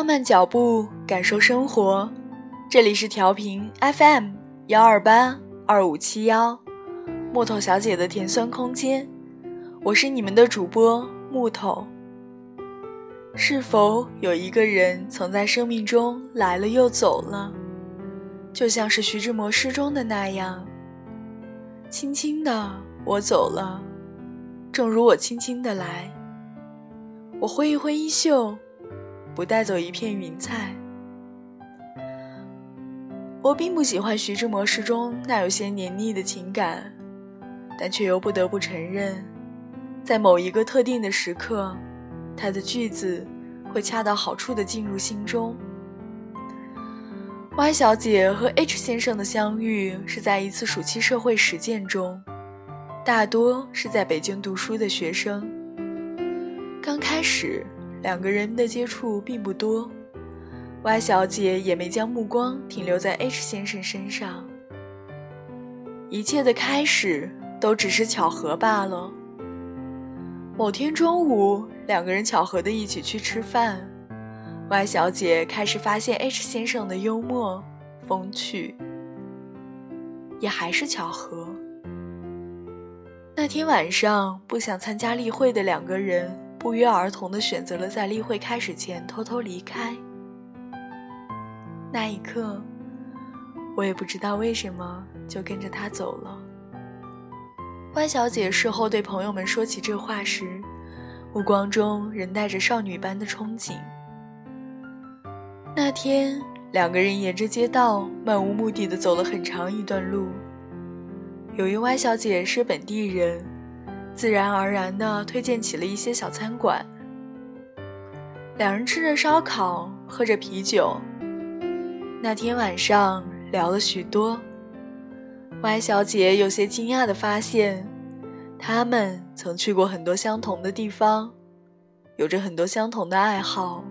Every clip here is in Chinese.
放慢脚步，感受生活。这里是调频 FM 幺二八二五七幺，木头小姐的甜酸空间。我是你们的主播木头。是否有一个人曾在生命中来了又走了，就像是徐志摩诗中的那样？轻轻的，我走了，正如我轻轻的来。我挥一挥衣袖，不带走一片云彩。我并不喜欢徐志摩诗中那有些黏腻的情感，但却又不得不承认，在某一个特定的时刻，他的句子会恰到好处地进入心中。Y 小姐和 H 先生的相遇是在一次暑期社会实践中，大多是在北京读书的学生。刚开始，两个人的接触并不多，Y 小姐也没将目光停留在 H 先生身上。一切的开始都只是巧合罢了。某天中午，两个人巧合的一起去吃饭，Y 小姐开始发现 H 先生的幽默、风趣，也还是巧合。那天晚上，不想参加例会的两个人。不约而同地选择了在例会开始前偷偷离开。那一刻，我也不知道为什么就跟着他走了。万小姐事后对朋友们说起这话时，目光中仍带着少女般的憧憬。那天，两个人沿着街道漫无目的地走了很长一段路。由于 Y 小姐是本地人。自然而然地推荐起了一些小餐馆。两人吃着烧烤，喝着啤酒。那天晚上聊了许多。Y 小姐有些惊讶地发现，他们曾去过很多相同的地方，有着很多相同的爱好，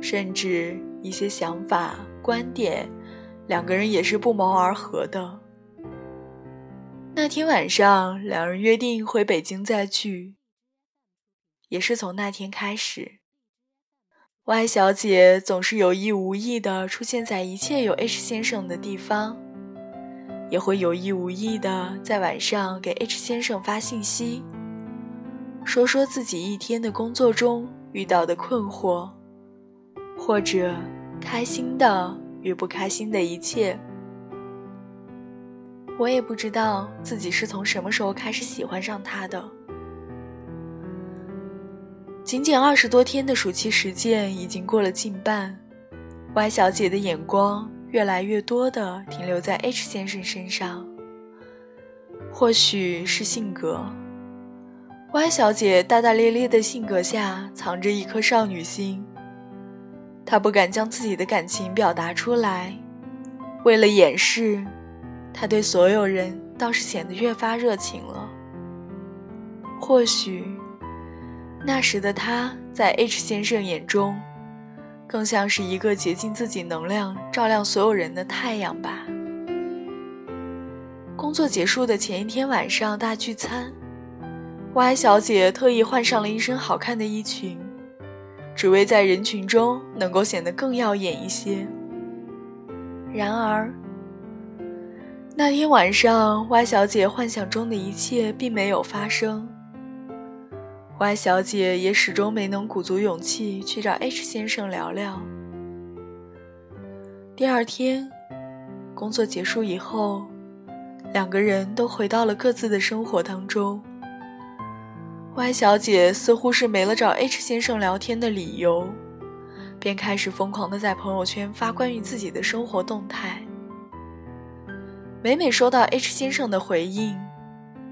甚至一些想法、观点，两个人也是不谋而合的。那天晚上，两人约定回北京再聚。也是从那天开始，Y 小姐总是有意无意地出现在一切有 H 先生的地方，也会有意无意地在晚上给 H 先生发信息，说说自己一天的工作中遇到的困惑，或者开心的与不开心的一切。我也不知道自己是从什么时候开始喜欢上他的。仅仅二十多天的暑期实践已经过了近半，Y 小姐的眼光越来越多的停留在 H 先生身上。或许是性格，Y 小姐大大咧咧的性格下藏着一颗少女心，她不敢将自己的感情表达出来，为了掩饰。他对所有人倒是显得越发热情了。或许，那时的他在 H 先生眼中，更像是一个竭尽自己能量照亮所有人的太阳吧。工作结束的前一天晚上大聚餐，Y 小姐特意换上了一身好看的衣裙，只为在人群中能够显得更耀眼一些。然而。那天晚上，Y 小姐幻想中的一切并没有发生。Y 小姐也始终没能鼓足勇气去找 H 先生聊聊。第二天，工作结束以后，两个人都回到了各自的生活当中。Y 小姐似乎是没了找 H 先生聊天的理由，便开始疯狂的在朋友圈发关于自己的生活动态。每每收到 H 先生的回应，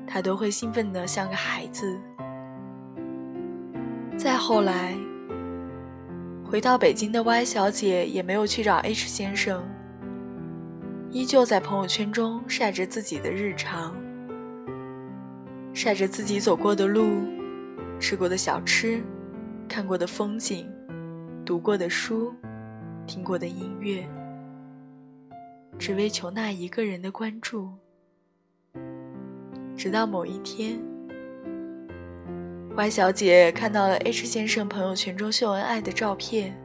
他都会兴奋得像个孩子。再后来，回到北京的 Y 小姐也没有去找 H 先生，依旧在朋友圈中晒着自己的日常，晒着自己走过的路、吃过的小吃、看过的风景、读过的书、听过的音乐。只为求那一个人的关注，直到某一天，Y 小姐看到了 H 先生朋友圈中秀恩爱的照片，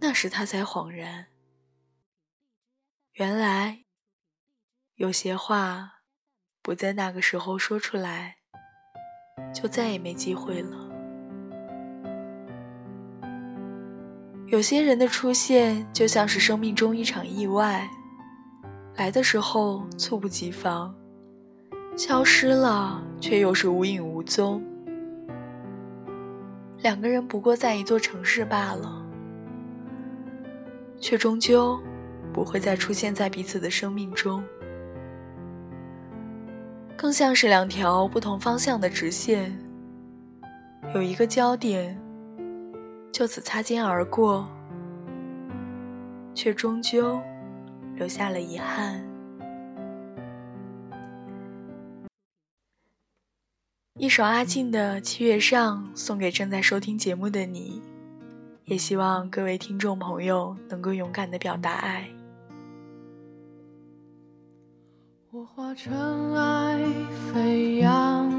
那时他才恍然，原来有些话不在那个时候说出来，就再也没机会了。有些人的出现，就像是生命中一场意外，来的时候猝不及防，消失了却又是无影无踪。两个人不过在一座城市罢了，却终究不会再出现在彼此的生命中，更像是两条不同方向的直线，有一个焦点。就此擦肩而过，却终究留下了遗憾。一首阿静的《七月上》送给正在收听节目的你，也希望各位听众朋友能够勇敢的表达爱。我化尘埃飞扬，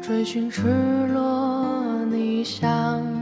追寻赤裸逆翔。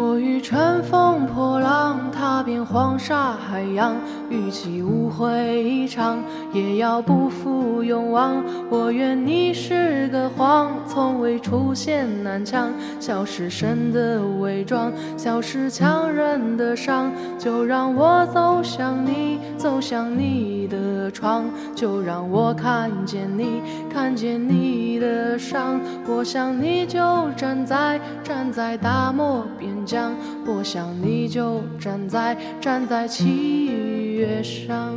我欲乘风破浪，踏遍黄沙海洋，与其误会一场，也要不负勇往。我愿你是个谎，从未出现南墙，笑是神的伪装，笑是强忍的伤。就让我走向你，走向你的窗，就让我看见你，看见你的伤。我想你就站在，站在大漠边疆。我想你就站在站在七月上。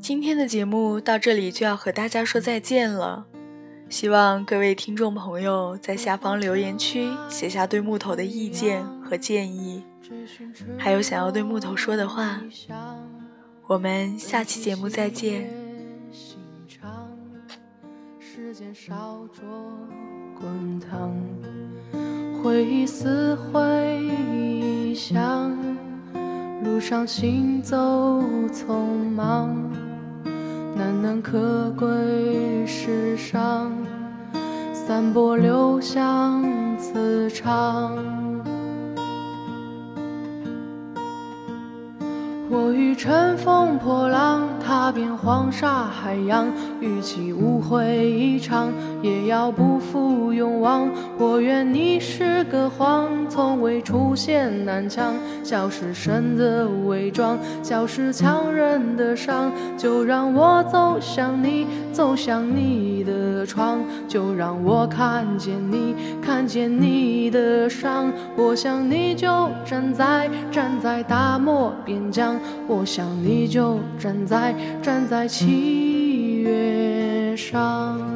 今天的节目到这里就要和大家说再见了，希望各位听众朋友在下方留言区写下对木头的意见和建议，还有想要对木头说的话。我们下期节目再见。滚烫，回忆撕毁臆想，路上行走匆忙，难能可贵世上，散播留香磁场。我欲乘风破浪，踏遍黄沙海洋，与其误会一场，也要不负勇往。我愿你是个谎，从未出现南墙，笑是神的伪装，笑是强忍的伤。就让我走向你，走向你的的窗，就让我看见你，看见你的伤。我想你就站在，站在大漠边疆。我想你就站在站在七月上。